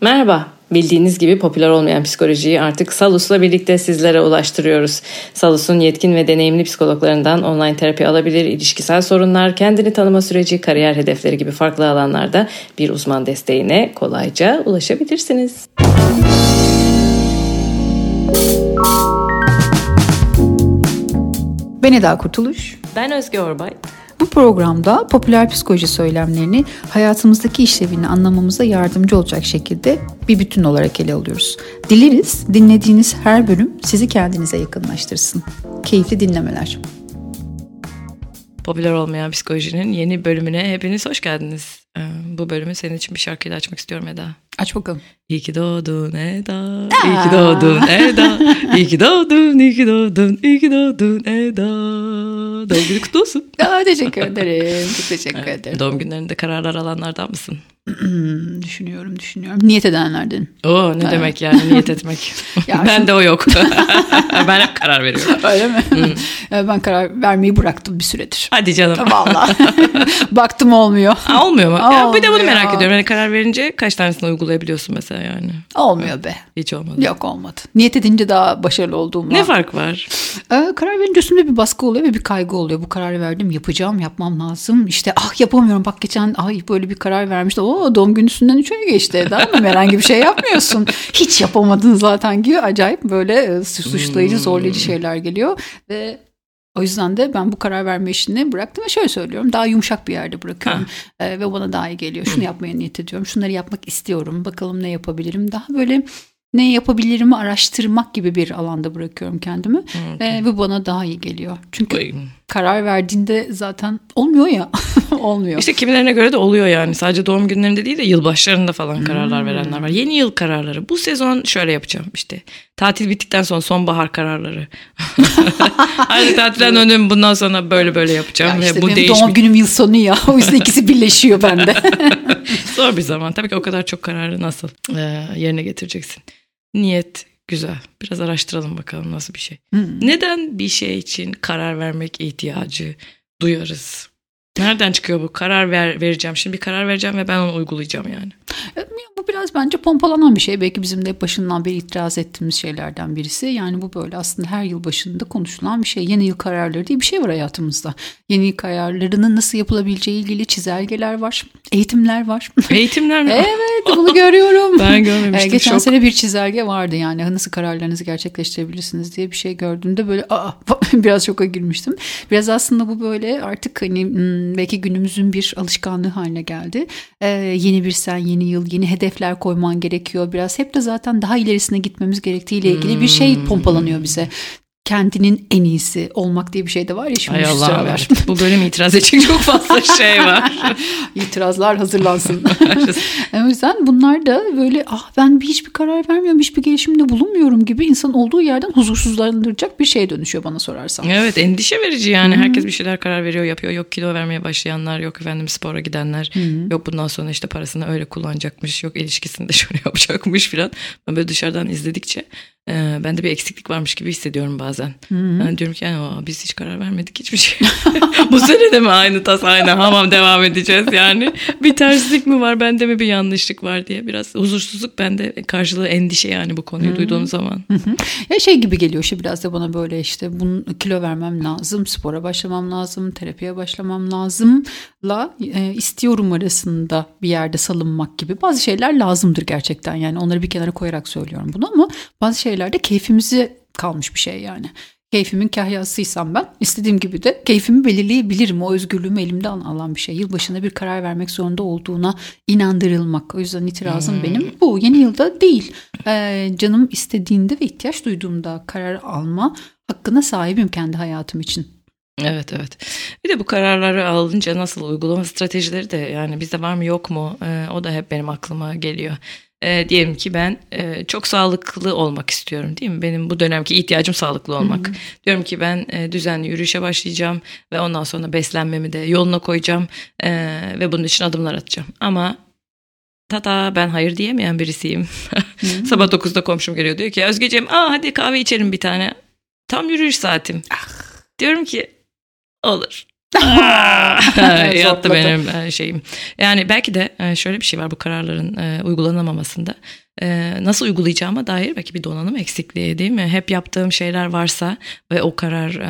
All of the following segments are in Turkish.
Merhaba. Bildiğiniz gibi popüler olmayan psikolojiyi artık Salus'la birlikte sizlere ulaştırıyoruz. Salus'un yetkin ve deneyimli psikologlarından online terapi alabilir, ilişkisel sorunlar, kendini tanıma süreci, kariyer hedefleri gibi farklı alanlarda bir uzman desteğine kolayca ulaşabilirsiniz. Ben Eda Kurtuluş. Ben Özge Orbay. Programda popüler psikoloji söylemlerini hayatımızdaki işlevini anlamamıza yardımcı olacak şekilde bir bütün olarak ele alıyoruz. Dileriz dinlediğiniz her bölüm sizi kendinize yakınlaştırsın. Keyifli dinlemeler. Popüler olmayan psikolojinin yeni bölümüne hepiniz hoş geldiniz. Ee, bu bölümü senin için bir şarkıyla açmak istiyorum Eda. Aç bakalım. İyi ki doğdun Eda, iyi ki doğdun Eda, iyi ki doğdun, iyi ki doğdun, iyi ki doğdun Eda. Doğum günü kutlu olsun. Aa, teşekkür ederim. Çok teşekkür evet, ederim. Doğum günlerinde kararlar alanlardan mısın? düşünüyorum, düşünüyorum. Niyet edenlerden. Oo ne evet. demek yani niyet etmek. ya ben de o yok. ben hep karar veriyorum. Öyle mi? Hmm. ben karar vermeyi bıraktım bir süredir. Hadi canım. Valla. Baktım olmuyor. Aa, olmuyor mu? Ya, bir de bunu merak ediyorum. Yani karar verince kaç tanesini uygulayabiliyorsun mesela yani? Olmuyor be. Hiç olmadı. Yok olmadı. Niyet edince daha başarılı olduğum Ne fark var? Ee, karar verince üstümde bir baskı oluyor ve bir kaygı oluyor. Bu kararı verdim yapacağım yapmam lazım. İşte ah yapamıyorum bak geçen ay böyle bir karar vermişti. O doğum günü üstünden 3 ay geçti Eda ama herhangi bir şey yapmıyorsun. Hiç yapamadın zaten gibi acayip böyle e, suçlayıcı hmm. zorlayıcı şeyler geliyor. Ve o yüzden de ben bu karar verme işini bıraktım ve şöyle söylüyorum daha yumuşak bir yerde bırakıyorum ee, ve bana daha iyi geliyor. Şunu yapmaya niyet ediyorum. Şunları yapmak istiyorum. Bakalım ne yapabilirim. Daha böyle ne yapabilirimi araştırmak gibi bir alanda bırakıyorum kendimi okay. ee, ve bana daha iyi geliyor. Çünkü karar verdiğinde zaten olmuyor ya. olmuyor. İşte kimilerine göre de oluyor yani. Sadece doğum günlerinde değil de yılbaşlarında falan kararlar hmm. verenler var. Yeni yıl kararları. Bu sezon şöyle yapacağım işte. Tatil bittikten sonra sonbahar kararları. Aynı tatilden döndüm bundan sonra böyle böyle yapacağım. Ya işte ve bu benim doğum günüm yıl sonu ya. O yüzden ikisi birleşiyor bende. Zor bir zaman. Tabii ki o kadar çok kararı nasıl e, yerine getireceksin. Niyet güzel. Biraz araştıralım bakalım nasıl bir şey. Hmm. Neden bir şey için karar vermek ihtiyacı duyarız? Nereden çıkıyor bu? Karar ver, vereceğim. Şimdi bir karar vereceğim ve ben onu uygulayacağım yani. E, bu biraz bence pompalanan bir şey. Belki bizim de başından beri itiraz ettiğimiz şeylerden birisi. Yani bu böyle aslında her yıl başında konuşulan bir şey. Yeni yıl kararları diye bir şey var hayatımızda. Yeni yıl kararlarının nasıl yapılabileceği ilgili çizelgeler var. Eğitimler var. Eğitimler mi? evet bunu görüyorum. ben görmemiştim. Geçen Şok. sene bir çizelge vardı yani nasıl kararlarınızı gerçekleştirebilirsiniz diye bir şey gördüğümde böyle aa biraz şoka girmiştim. Biraz aslında bu böyle artık hani hmm, belki günümüzün bir alışkanlığı haline geldi. Ee, yeni bir sen, yeni yıl, yeni hedefler koyman gerekiyor. Biraz hep de zaten daha ilerisine gitmemiz gerektiğiyle ilgili bir şey hmm. pompalanıyor bize kendinin en iyisi olmak diye bir şey de var ya şimdi Ay Allah evet. Bu bölüm itiraz edecek çok fazla şey var. İtirazlar hazırlansın. o yüzden bunlar da böyle ah ben hiçbir karar vermiyorum, hiçbir gelişimde bulunmuyorum gibi insan olduğu yerden huzursuzlandıracak bir şey dönüşüyor bana sorarsan. Evet endişe verici yani. Hmm. Herkes bir şeyler karar veriyor, yapıyor. Yok kilo vermeye başlayanlar, yok efendim spora gidenler. Hmm. Yok bundan sonra işte parasını öyle kullanacakmış, yok ilişkisinde şöyle yapacakmış filan. Ben böyle dışarıdan izledikçe e, bende bir eksiklik varmış gibi hissediyorum bazen. Hı-hı. Ben diyorum ki yani biz hiç karar vermedik hiçbir şey. Bu sene de mi aynı tas aynı hamam devam edeceğiz yani. Bir terslik mi var bende mi bir yanlışlık var diye biraz huzursuzluk bende karşılığı endişe yani bu konuyu Hı-hı. duyduğum zaman. Hı-hı. Ya şey gibi geliyor işte biraz da bana böyle işte bunu kilo vermem lazım, spora başlamam lazım, terapiye başlamam lazımla e, istiyorum arasında bir yerde salınmak gibi bazı şeyler lazımdır gerçekten yani onları bir kenara koyarak söylüyorum bunu ama bazı şeyler şeylerde keyfimizi kalmış bir şey yani. Keyfimin kahyasıysam ben istediğim gibi de keyfimi belirleyebilirim. O özgürlüğümü elimden alan bir şey. Yılbaşında bir karar vermek zorunda olduğuna inandırılmak. O yüzden itirazım hmm. benim bu. Yeni yılda değil. Ee, canım istediğinde ve ihtiyaç duyduğumda karar alma hakkına sahibim kendi hayatım için. Evet evet. Bir de bu kararları alınca nasıl uygulama stratejileri de yani bizde var mı yok mu ee, o da hep benim aklıma geliyor e, diyelim ki ben e, çok sağlıklı olmak istiyorum değil mi? Benim bu dönemki ihtiyacım sağlıklı olmak. Hı hı. Diyorum ki ben e, düzenli yürüyüşe başlayacağım ve ondan sonra beslenmemi de yoluna koyacağım e, ve bunun için adımlar atacağım. Ama tata ben hayır diyemeyen birisiyim. Sabah 9'da komşum geliyor diyor ki Özgeciğim aa hadi kahve içelim bir tane. Tam yürüyüş saatim. Ah. Diyorum ki olur. Yattı benim e, şeyim. Yani belki de e, şöyle bir şey var bu kararların e. Nasıl uygulayacağıma dair belki bir donanım eksikliği değil mi? Hep yaptığım şeyler varsa ve o karar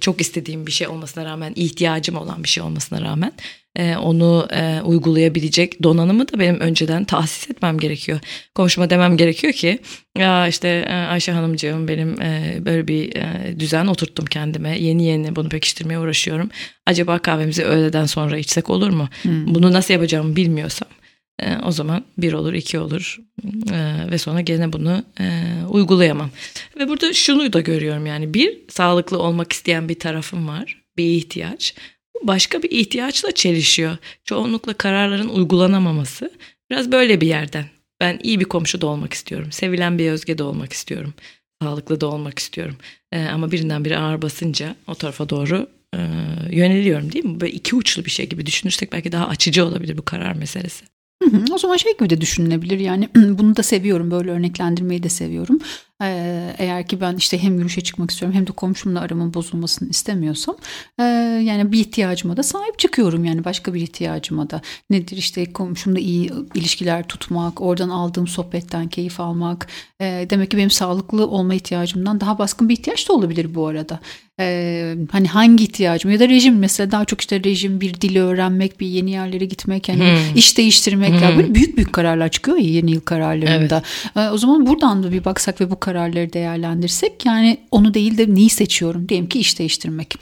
çok istediğim bir şey olmasına rağmen, ihtiyacım olan bir şey olmasına rağmen e, onu e, uygulayabilecek donanımı da benim önceden tahsis etmem gerekiyor. Komşuma demem gerekiyor ki ya işte e, Ayşe Hanımcığım benim e, böyle bir e, düzen oturttum kendime. Yeni yeni bunu pekiştirmeye uğraşıyorum. Acaba kahvemizi öğleden sonra içsek olur mu? Hmm. Bunu nasıl yapacağımı bilmiyorsam e, o zaman bir olur iki olur e, ve sonra gene bunu e, uygulayamam. Ve burada şunu da görüyorum yani bir sağlıklı olmak isteyen bir tarafım var bir ihtiyaç başka bir ihtiyaçla çelişiyor. Çoğunlukla kararların uygulanamaması biraz böyle bir yerden. Ben iyi bir komşu da olmak istiyorum. Sevilen bir özge de olmak istiyorum. Sağlıklı da olmak istiyorum. Ee, ama birinden biri ağır basınca o tarafa doğru e, yöneliyorum değil mi? Böyle iki uçlu bir şey gibi düşünürsek belki daha açıcı olabilir bu karar meselesi. O zaman şey gibi de düşünülebilir yani bunu da seviyorum böyle örneklendirmeyi de seviyorum. Ee, eğer ki ben işte hem yürüyüşe çıkmak istiyorum hem de komşumla aramın bozulmasını istemiyorsam e, yani bir ihtiyacıma da sahip çıkıyorum yani başka bir ihtiyacıma da nedir işte komşumla iyi ilişkiler tutmak oradan aldığım sohbetten keyif almak e, demek ki benim sağlıklı olma ihtiyacımdan daha baskın bir ihtiyaç da olabilir bu arada ee, hani hangi ihtiyacım ya da rejim mesela daha çok işte rejim bir dili öğrenmek bir yeni yerlere gitmek yani hmm. iş değiştirmek hmm. ya böyle büyük büyük kararlar çıkıyor ya yeni yıl kararlarında evet. ee, o zaman buradan da bir baksak ve bu kararları değerlendirsek yani onu değil de neyi seçiyorum? Diyelim ki iş değiştirmek.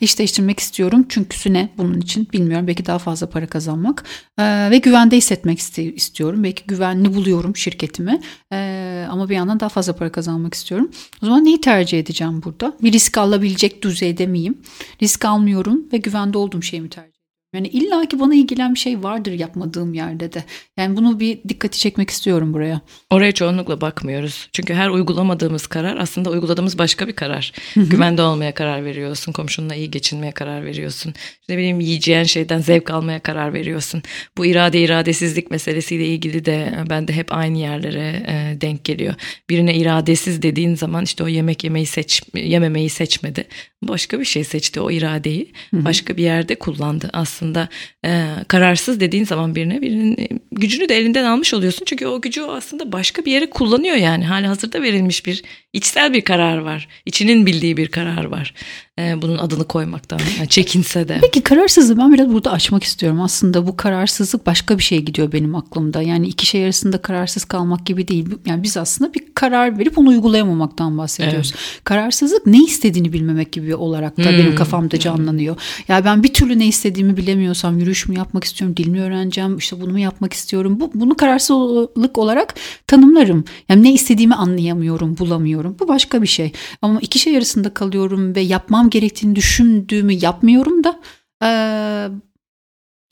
İş değiştirmek istiyorum çünkü ne bunun için bilmiyorum. Belki daha fazla para kazanmak. Ee, ve güvende hissetmek istiyorum. Belki güvenli buluyorum şirketimi. Ee, ama bir yandan daha fazla para kazanmak istiyorum. O zaman neyi tercih edeceğim burada? Bir risk olabilecek düzeyde miyim? Risk almıyorum ve güvende olduğum şeyi mi tercih yani illa ki bana ilgilen bir şey vardır yapmadığım yerde de. Yani bunu bir dikkati çekmek istiyorum buraya. Oraya çoğunlukla bakmıyoruz. Çünkü her uygulamadığımız karar aslında uyguladığımız başka bir karar. Güvende olmaya karar veriyorsun. Komşunla iyi geçinmeye karar veriyorsun. İşte ne bileyim yiyeceğin şeyden zevk almaya karar veriyorsun. Bu irade iradesizlik meselesiyle ilgili de ben de hep aynı yerlere e, denk geliyor. Birine iradesiz dediğin zaman işte o yemek yemeyi seç yememeyi seçmedi. Başka bir şey seçti o iradeyi. Başka bir yerde kullandı aslında aslında e, kararsız dediğin zaman birine birinin e, gücünü de elinden almış oluyorsun. Çünkü o gücü o aslında başka bir yere kullanıyor yani. Hali hazırda verilmiş bir içsel bir karar var. İçinin bildiği bir karar var. E, bunun adını koymaktan yani çekinse de. Peki kararsızlığı ben biraz burada açmak istiyorum. Aslında bu kararsızlık başka bir şey gidiyor benim aklımda. Yani iki şey arasında kararsız kalmak gibi değil. Yani biz aslında bir karar verip onu uygulayamamaktan bahsediyoruz. Evet. Kararsızlık ne istediğini bilmemek gibi olarak da hmm. benim kafamda canlanıyor. Ya yani ben bir türlü ne istediğimi bilemiyorsam yürüyüş mü yapmak istiyorum, dil mi öğreneceğim, işte bunu mu yapmak istiyorum. Bu, bunu kararsızlık olarak tanımlarım. Yani ne istediğimi anlayamıyorum, bulamıyorum. Bu başka bir şey. Ama iki şey arasında kalıyorum ve yapmam gerektiğini düşündüğümü yapmıyorum da e,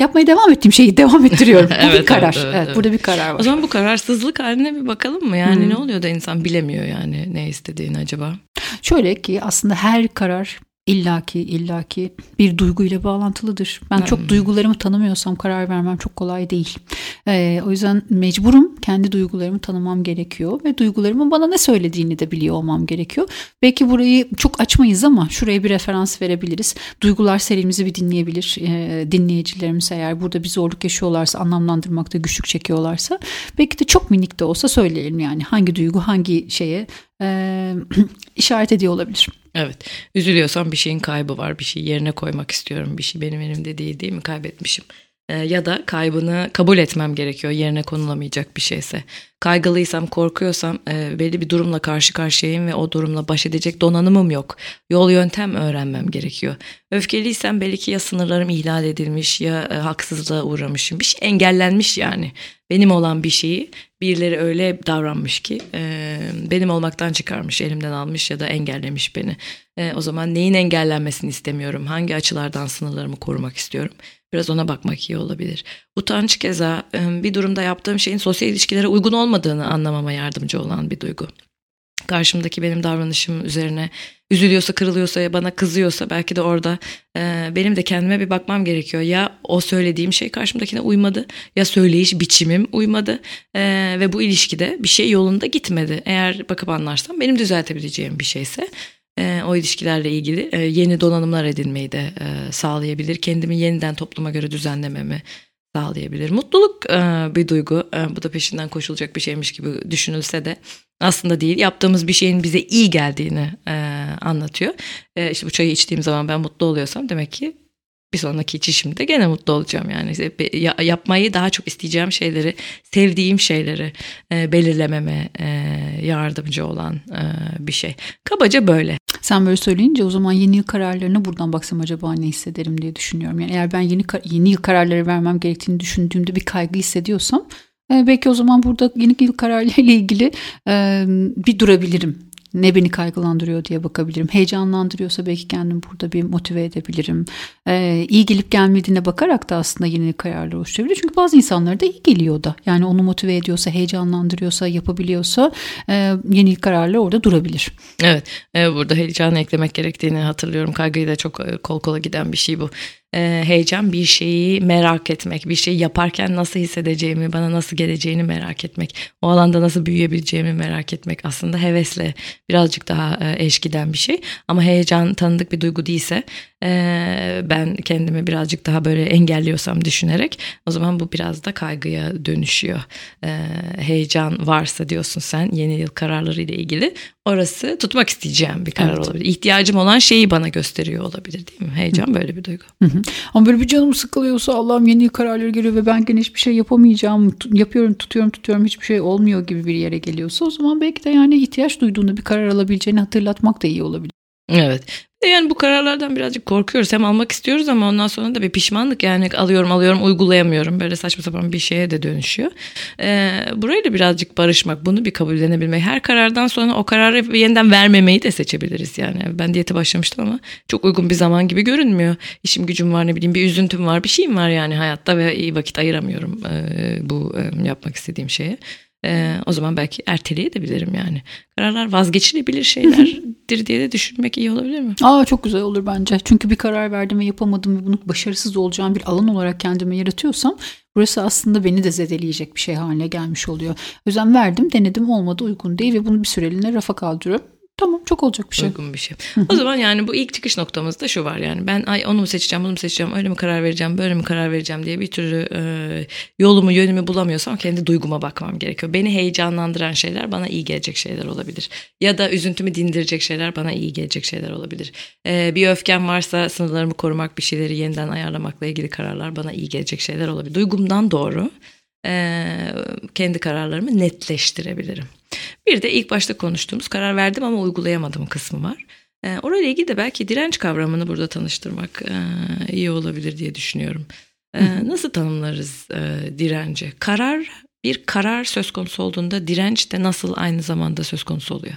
yapmaya devam ettiğim şeyi devam ettiriyorum. Bu evet, bir karar. Evet, evet, evet, burada bir karar var. O zaman bu kararsızlık haline bir bakalım mı? Yani hmm. ne oluyor da insan bilemiyor yani ne istediğini acaba? Şöyle ki aslında her karar illaki illaki bir duyguyla bağlantılıdır. Ben çok hmm. duygularımı tanımıyorsam karar vermem çok kolay değil. Ee, o yüzden mecburum kendi duygularımı tanımam gerekiyor ve duygularımın bana ne söylediğini de biliyor olmam gerekiyor. Belki burayı çok açmayız ama şuraya bir referans verebiliriz. Duygular serimizi bir dinleyebilir e, dinleyicilerimiz eğer burada bir zorluk yaşıyorlarsa anlamlandırmakta güçlük çekiyorlarsa belki de çok minik de olsa söyleyelim yani hangi duygu hangi şeye e, işaret ediyor olabilir. Evet. Üzülüyorsam bir şeyin kaybı var. Bir şey yerine koymak istiyorum. Bir şey benim elimde değil değil mi? Kaybetmişim. Ee, ya da kaybını kabul etmem gerekiyor yerine konulamayacak bir şeyse. Kaygılıysam, korkuyorsam e, belli bir durumla karşı karşıyayım ve o durumla baş edecek donanımım yok. Yol yöntem öğrenmem gerekiyor. Öfkeliysem belki ya sınırlarım ihlal edilmiş ya e, haksızlığa uğramışım. Bir şey engellenmiş yani. Benim olan bir şeyi birileri öyle davranmış ki e, benim olmaktan çıkarmış, elimden almış ya da engellemiş beni. E, o zaman neyin engellenmesini istemiyorum? Hangi açılardan sınırlarımı korumak istiyorum? Biraz ona bakmak iyi olabilir. Utanç keza bir durumda yaptığım şeyin sosyal ilişkilere uygun olmadığını anlamama yardımcı olan bir duygu. Karşımdaki benim davranışım üzerine üzülüyorsa, kırılıyorsa ya bana kızıyorsa belki de orada e, benim de kendime bir bakmam gerekiyor. Ya o söylediğim şey karşımdakine uymadı ya söyleyiş biçimim uymadı e, ve bu ilişkide bir şey yolunda gitmedi. Eğer bakıp anlarsam benim düzeltebileceğim bir şeyse e, o ilişkilerle ilgili e, yeni donanımlar edinmeyi de e, sağlayabilir. Kendimi yeniden topluma göre düzenlememi sağlayabilir. Mutluluk e, bir duygu. E, bu da peşinden koşulacak bir şeymiş gibi düşünülse de aslında değil. Yaptığımız bir şeyin bize iyi geldiğini e, anlatıyor. E, işte bu çayı içtiğim zaman ben mutlu oluyorsam demek ki bir sonraki içişimde gene mutlu olacağım yani yapmayı daha çok isteyeceğim şeyleri sevdiğim şeyleri e, belirlememe e, yardımcı olan e, bir şey kabaca böyle. Sen böyle söyleyince o zaman yeni yıl kararlarına buradan baksam acaba ne hissederim diye düşünüyorum. Yani eğer ben yeni yeni yıl kararları vermem gerektiğini düşündüğümde bir kaygı hissediyorsam belki o zaman burada yeni yıl kararlarıyla ilgili bir durabilirim ne beni kaygılandırıyor diye bakabilirim. Heyecanlandırıyorsa belki kendimi burada bir motive edebilirim. Ee, iyi gelip gelmediğine bakarak da aslında yeni kararlar oluşturabilir. Çünkü bazı insanlara da iyi geliyor da. Yani onu motive ediyorsa, heyecanlandırıyorsa, yapabiliyorsa e, yeni kararlar orada durabilir. Evet, e, burada heyecanı eklemek gerektiğini hatırlıyorum. Kaygıyı da çok e, kol kola giden bir şey bu e, heyecan bir şeyi merak etmek, bir şey yaparken nasıl hissedeceğimi, bana nasıl geleceğini merak etmek, o alanda nasıl büyüyebileceğimi merak etmek aslında hevesle birazcık daha e, eşkiden bir şey. Ama heyecan tanıdık bir duygu değilse ben kendimi birazcık daha böyle engelliyorsam düşünerek o zaman bu biraz da kaygıya dönüşüyor. E, heyecan varsa diyorsun sen yeni yıl kararları ile ilgili orası tutmak isteyeceğim bir karar evet. olabilir. İhtiyacım olan şeyi bana gösteriyor olabilir değil mi? Heyecan Hı. böyle bir duygu. Hı hı. Ama böyle bir canım sıkılıyorsa Allah'ım yeni kararlar geliyor ve ben gene hiçbir şey yapamayacağım. Yapıyorum tutuyorum tutuyorum hiçbir şey olmuyor gibi bir yere geliyorsa o zaman belki de yani ihtiyaç duyduğunda bir karar alabileceğini hatırlatmak da iyi olabilir. Evet. Yani bu kararlardan birazcık korkuyoruz. Hem almak istiyoruz ama ondan sonra da bir pişmanlık yani alıyorum alıyorum uygulayamıyorum. Böyle saçma sapan bir şeye de dönüşüyor. Ee, burayla birazcık barışmak, bunu bir kabullenebilmek. Her karardan sonra o kararı yeniden vermemeyi de seçebiliriz yani. Ben diyete başlamıştım ama çok uygun bir zaman gibi görünmüyor. İşim gücüm var ne bileyim bir üzüntüm var bir şeyim var yani hayatta ve iyi vakit ayıramıyorum e, bu e, yapmak istediğim şeye. Ee, o zaman belki erteleyebilirim yani. Kararlar vazgeçilebilir şeylerdir diye de düşünmek iyi olabilir mi? Aa çok güzel olur bence. Çünkü bir karar verdim ve yapamadım ve bunu başarısız olacağım bir alan olarak kendime yaratıyorsam burası aslında beni de zedeleyecek bir şey haline gelmiş oluyor. O yüzden verdim, denedim, olmadı, uygun değil ve bunu bir süreliğine rafa kaldırıyorum. Tamam çok olacak bir şey. Uygun bir şey. o zaman yani bu ilk çıkış noktamızda şu var yani ben ay onu mu seçeceğim bunu mu seçeceğim öyle mi karar vereceğim böyle mi karar vereceğim diye bir türlü e, yolumu yönümü bulamıyorsam kendi duyguma bakmam gerekiyor. Beni heyecanlandıran şeyler bana iyi gelecek şeyler olabilir. Ya da üzüntümü dindirecek şeyler bana iyi gelecek şeyler olabilir. E, bir öfkem varsa sınırlarımı korumak bir şeyleri yeniden ayarlamakla ilgili kararlar bana iyi gelecek şeyler olabilir. Duygumdan doğru kendi kararlarımı netleştirebilirim. Bir de ilk başta konuştuğumuz karar verdim ama uygulayamadım kısmı var. E, orayla ilgili de belki direnç kavramını burada tanıştırmak e, iyi olabilir diye düşünüyorum. E, nasıl tanımlarız e, direnci? Karar bir karar söz konusu olduğunda direnç de nasıl aynı zamanda söz konusu oluyor?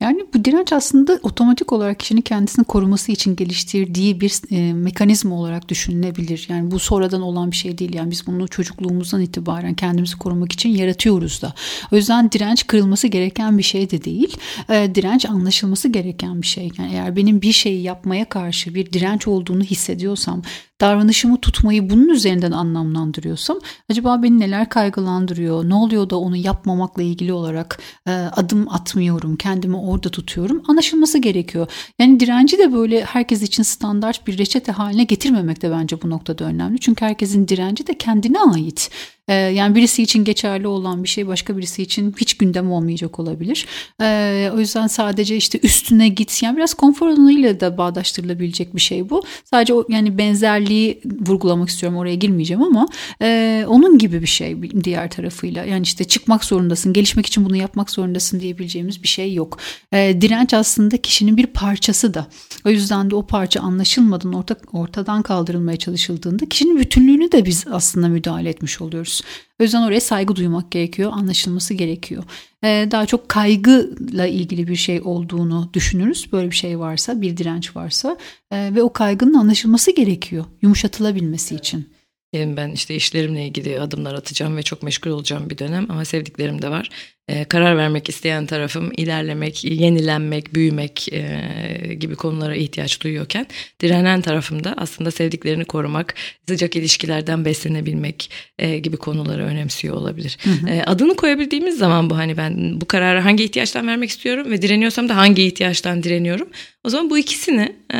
Yani bu direnç aslında otomatik olarak kişinin kendisini koruması için geliştirdiği bir e, mekanizma olarak düşünülebilir. Yani bu sonradan olan bir şey değil. Yani biz bunu çocukluğumuzdan itibaren kendimizi korumak için yaratıyoruz da. O yüzden direnç kırılması gereken bir şey de değil. E, direnç anlaşılması gereken bir şey. Yani eğer benim bir şeyi yapmaya karşı bir direnç olduğunu hissediyorsam davranışımı tutmayı bunun üzerinden anlamlandırıyorsam acaba beni neler kaygılandırıyor? Ne oluyor da onu yapmamakla ilgili olarak e, adım atmıyorum, kendimi orada tutuyorum. Anlaşılması gerekiyor. Yani direnci de böyle herkes için standart bir reçete haline getirmemek de bence bu noktada önemli. Çünkü herkesin direnci de kendine ait. Ee, yani birisi için geçerli olan bir şey başka birisi için hiç gündem olmayacak olabilir. Ee, o yüzden sadece işte üstüne git yani biraz konfor alanıyla da bağdaştırılabilecek bir şey bu. Sadece o yani benzerliği vurgulamak istiyorum oraya girmeyeceğim ama e, onun gibi bir şey diğer tarafıyla. Yani işte çıkmak zorundasın, gelişmek için bunu yapmak zorundasın diyebileceğimiz bir şey yok. E, direnç aslında kişinin bir parçası da. O yüzden de o parça anlaşılmadan orta, ortadan kaldırılmaya çalışıldığında kişinin bütünlüğünü de biz aslında müdahale etmiş oluyoruz yaşıyoruz. O yüzden oraya saygı duymak gerekiyor, anlaşılması gerekiyor. Ee, daha çok kaygıyla ilgili bir şey olduğunu düşünürüz. Böyle bir şey varsa, bir direnç varsa ee, ve o kaygının anlaşılması gerekiyor yumuşatılabilmesi için. Benim ben işte işlerimle ilgili adımlar atacağım ve çok meşgul olacağım bir dönem ama sevdiklerim de var. E, karar vermek isteyen tarafım ilerlemek, yenilenmek, büyümek e, gibi konulara ihtiyaç duyuyorken direnen tarafımda aslında sevdiklerini korumak, sıcak ilişkilerden beslenebilmek e, gibi konuları önemsiyor olabilir. Hı hı. E, adını koyabildiğimiz zaman bu hani ben bu kararı hangi ihtiyaçtan vermek istiyorum ve direniyorsam da hangi ihtiyaçtan direniyorum. O zaman bu ikisini e,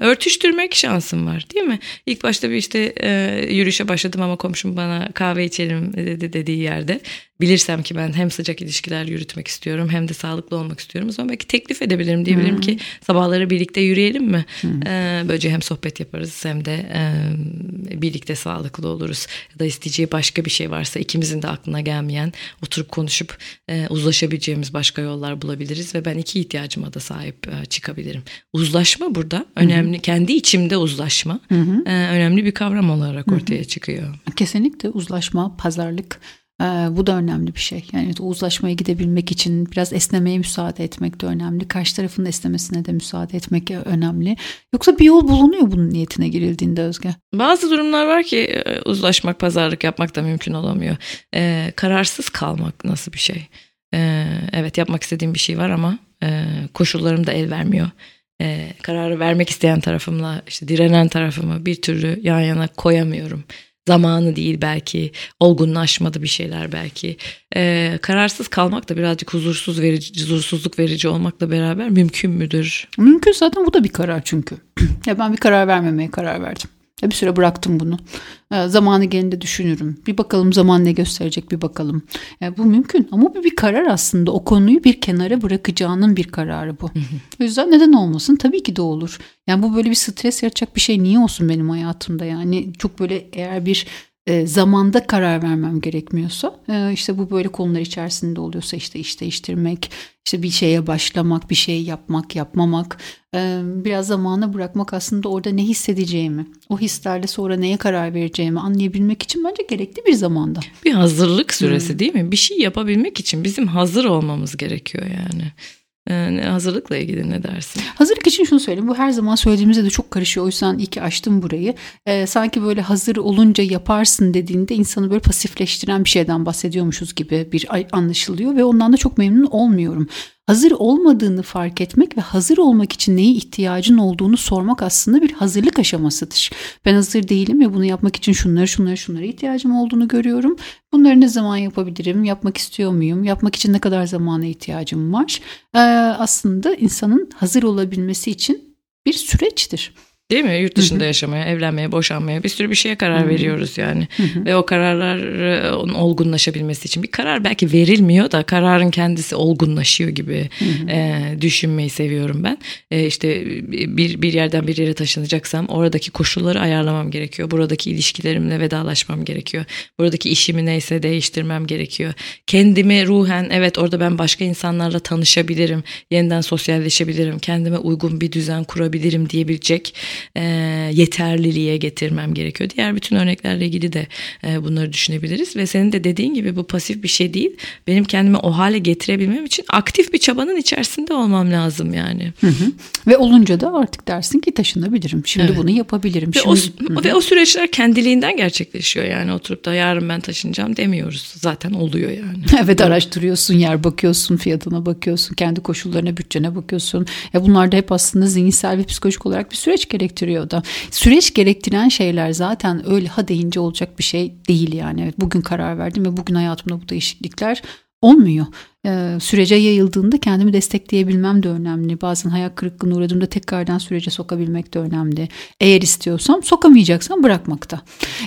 örtüştürmek şansım var değil mi? İlk başta bir işte e, yürüyüşe başladım ama komşum bana kahve içelim dedi dediği yerde bilirsem ki ben hem sıcak ilişkiler yürütmek istiyorum hem de sağlıklı olmak istiyorum. O zaman belki teklif edebilirim diyebilirim hmm. ki sabahları birlikte yürüyelim mi? Hmm. Ee, böylece hem sohbet yaparız hem de e, birlikte sağlıklı oluruz. Ya da isteyeceği başka bir şey varsa ikimizin de aklına gelmeyen oturup konuşup e, uzlaşabileceğimiz başka yollar bulabiliriz ve ben iki ihtiyacıma da sahip e, çıkabilirim. Uzlaşma burada önemli. Hmm. Kendi içimde uzlaşma hmm. e, önemli bir kavram olarak ortaya hmm. çıkıyor. Kesinlikle uzlaşma, pazarlık ee, bu da önemli bir şey. Yani o uzlaşmaya gidebilmek için biraz esnemeye müsaade etmek de önemli. Karşı tarafın esnemesine de müsaade etmek önemli. Yoksa bir yol bulunuyor bunun niyetine girildiğinde Özge. Bazı durumlar var ki e, uzlaşmak, pazarlık yapmak da mümkün olamıyor. Ee, kararsız kalmak nasıl bir şey? Ee, evet yapmak istediğim bir şey var ama e, koşullarım da el vermiyor. Ee, kararı vermek isteyen tarafımla işte direnen tarafımı bir türlü yan yana koyamıyorum zamanı değil belki olgunlaşmadı bir şeyler belki. Ee, kararsız kalmak da birazcık huzursuz verici huzursuzluk verici olmakla beraber mümkün müdür? Mümkün zaten bu da bir karar çünkü. Ya ben bir karar vermemeye karar verdim bir süre bıraktım bunu. Ee, zamanı gelince düşünürüm. Bir bakalım zaman ne gösterecek bir bakalım. Yani bu mümkün ama bu bir karar aslında. O konuyu bir kenara bırakacağının bir kararı bu. o yüzden neden olmasın? Tabii ki de olur. Yani bu böyle bir stres yaratacak bir şey niye olsun benim hayatımda? Yani çok böyle eğer bir e, zamanda karar vermem gerekmiyorsa e, işte bu böyle konular içerisinde oluyorsa işte iş değiştirmek işte bir şeye başlamak bir şey yapmak yapmamak e, biraz zamana bırakmak aslında orada ne hissedeceğimi o hislerle sonra neye karar vereceğimi anlayabilmek için bence gerekli bir zamanda. Bir hazırlık süresi hmm. değil mi? Bir şey yapabilmek için bizim hazır olmamız gerekiyor yani. Yani hazırlıkla ilgili ne dersin? Hazırlık için şunu söyleyeyim. Bu her zaman söylediğimizde de çok karışıyor. O yüzden iyi ki açtım burayı. Ee, sanki böyle hazır olunca yaparsın dediğinde insanı böyle pasifleştiren bir şeyden bahsediyormuşuz gibi bir anlaşılıyor ve ondan da çok memnun olmuyorum hazır olmadığını fark etmek ve hazır olmak için neye ihtiyacın olduğunu sormak aslında bir hazırlık aşamasıdır. Ben hazır değilim ve bunu yapmak için şunları şunları şunlara ihtiyacım olduğunu görüyorum. Bunları ne zaman yapabilirim? Yapmak istiyor muyum? Yapmak için ne kadar zamana ihtiyacım var? Ee, aslında insanın hazır olabilmesi için bir süreçtir. Değil mi? Yurt dışında Hı-hı. yaşamaya, evlenmeye, boşanmaya bir sürü bir şeye karar Hı-hı. veriyoruz yani. Hı-hı. Ve o kararların olgunlaşabilmesi için bir karar belki verilmiyor da kararın kendisi olgunlaşıyor gibi e, düşünmeyi seviyorum ben. E, işte bir bir yerden bir yere taşınacaksam oradaki koşulları ayarlamam gerekiyor. Buradaki ilişkilerimle vedalaşmam gerekiyor. Buradaki işimi neyse değiştirmem gerekiyor. Kendimi ruhen evet orada ben başka insanlarla tanışabilirim. Yeniden sosyalleşebilirim. Kendime uygun bir düzen kurabilirim diyebilecek e, yeterliliğe getirmem gerekiyor. Diğer bütün örneklerle ilgili de e, bunları düşünebiliriz ve senin de dediğin gibi bu pasif bir şey değil. Benim kendimi o hale getirebilmem için aktif bir çabanın içerisinde olmam lazım yani. Hı hı. Ve olunca da artık dersin ki taşınabilirim. Şimdi evet. bunu yapabilirim. Ve, Şimdi... o, ve o süreçler kendiliğinden gerçekleşiyor yani oturup da yarın ben taşınacağım demiyoruz. Zaten oluyor yani. evet araştırıyorsun, yer bakıyorsun, fiyatına bakıyorsun, kendi koşullarına, bütçene bakıyorsun. Ya bunlar da hep aslında zihinsel ve psikolojik olarak bir süreç gerektiriyor gerektiriyor da. Süreç gerektiren şeyler zaten öyle ha deyince olacak bir şey değil yani. Bugün karar verdim ve bugün hayatımda bu değişiklikler olmuyor sürece yayıldığında kendimi destekleyebilmem de önemli. Bazen hayal kırıklığına uğradığımda tekrardan sürece sokabilmek de önemli. Eğer istiyorsam sokamayacaksam bırakmakta.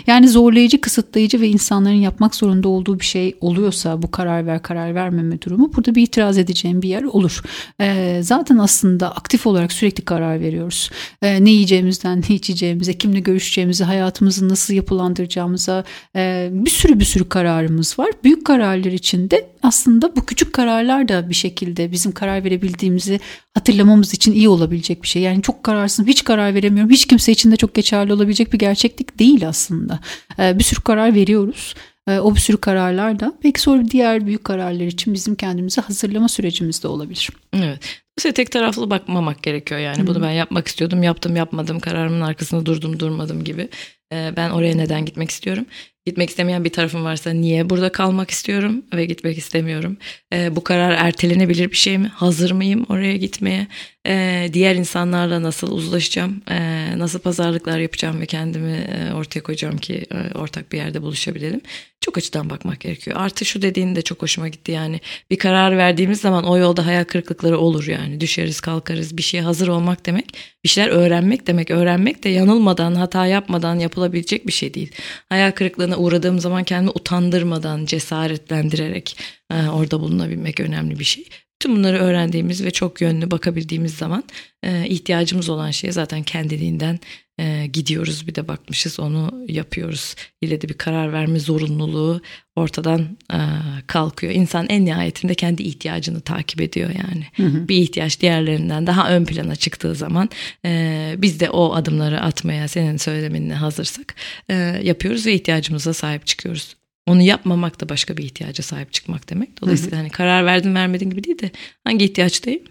Yani zorlayıcı, kısıtlayıcı ve insanların yapmak zorunda olduğu bir şey oluyorsa bu karar ver karar vermeme durumu burada bir itiraz edeceğim bir yer olur. E, zaten aslında aktif olarak sürekli karar veriyoruz. E, ne yiyeceğimizden, ne içeceğimize, kimle görüşeceğimize, hayatımızı nasıl yapılandıracağımıza e, bir sürü bir sürü kararımız var. Büyük kararlar içinde aslında bu küçük kararlar da bir şekilde bizim karar verebildiğimizi hatırlamamız için iyi olabilecek bir şey. Yani çok kararsın, hiç karar veremiyorum. Hiç kimse için de çok geçerli olabilecek bir gerçeklik değil aslında. Ee, bir sürü karar veriyoruz. Ee, o bir sürü kararlar da belki sonra diğer büyük kararlar için bizim kendimizi hazırlama sürecimiz de olabilir. Evet. Bu tek taraflı bakmamak gerekiyor yani. Hı-hı. Bunu ben yapmak istiyordum, yaptım, yapmadım, kararımın arkasında durdum, durmadım gibi. Ee, ben oraya neden gitmek istiyorum? Gitmek istemeyen bir tarafım varsa niye burada kalmak istiyorum ve gitmek istemiyorum? Ee, bu karar ertelenebilir bir şey mi? Hazır mıyım oraya gitmeye? Ee, diğer insanlarla nasıl uzlaşacağım? Ee, nasıl pazarlıklar yapacağım ve kendimi e, ortaya koyacağım ki e, ortak bir yerde buluşabilelim? Çok açıdan bakmak gerekiyor. Artı şu dediğin de çok hoşuma gitti yani. Bir karar verdiğimiz zaman o yolda hayal kırıklıkları olur yani. Düşeriz kalkarız bir şeye hazır olmak demek. Bir şeyler öğrenmek demek. Öğrenmek de yanılmadan hata yapmadan yapılabilecek bir şey değil. Hayal kırıklığına uğradığım zaman kendimi utandırmadan cesaretlendirerek e, orada bulunabilmek önemli bir şey. Tüm bunları öğrendiğimiz ve çok yönlü bakabildiğimiz zaman e, ihtiyacımız olan şeye zaten kendiliğinden e, gidiyoruz bir de bakmışız onu yapıyoruz. İle de bir karar verme zorunluluğu ortadan e, kalkıyor. İnsan en nihayetinde kendi ihtiyacını takip ediyor yani. Hı hı. Bir ihtiyaç diğerlerinden daha ön plana çıktığı zaman e, biz de o adımları atmaya senin söylemenine hazırsak e, yapıyoruz ve ihtiyacımıza sahip çıkıyoruz. Onu yapmamak da başka bir ihtiyaca sahip çıkmak demek. Dolayısıyla hı hı. hani karar verdin vermedin gibi değil de hangi ihtiyaçtayım?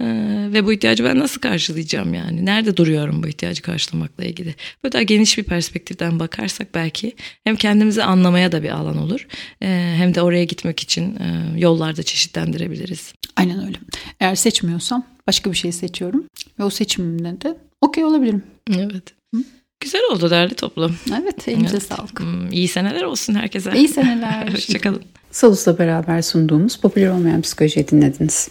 Ee, ve bu ihtiyacı ben nasıl karşılayacağım yani? Nerede duruyorum bu ihtiyacı karşılamakla ilgili? Böyle daha geniş bir perspektiften bakarsak belki hem kendimizi anlamaya da bir alan olur. Ee, hem de oraya gitmek için e, yollarda çeşitlendirebiliriz. Aynen öyle. Eğer seçmiyorsam başka bir şey seçiyorum. Ve o seçimimden de okey olabilirim. Evet. Hı? Güzel oldu değerli toplum. Evet elinize evet. sağlık. Hmm, iyi seneler olsun herkese. İyi seneler. Hoşçakalın. Salus'la beraber sunduğumuz popüler olmayan psikolojiyi dinlediniz.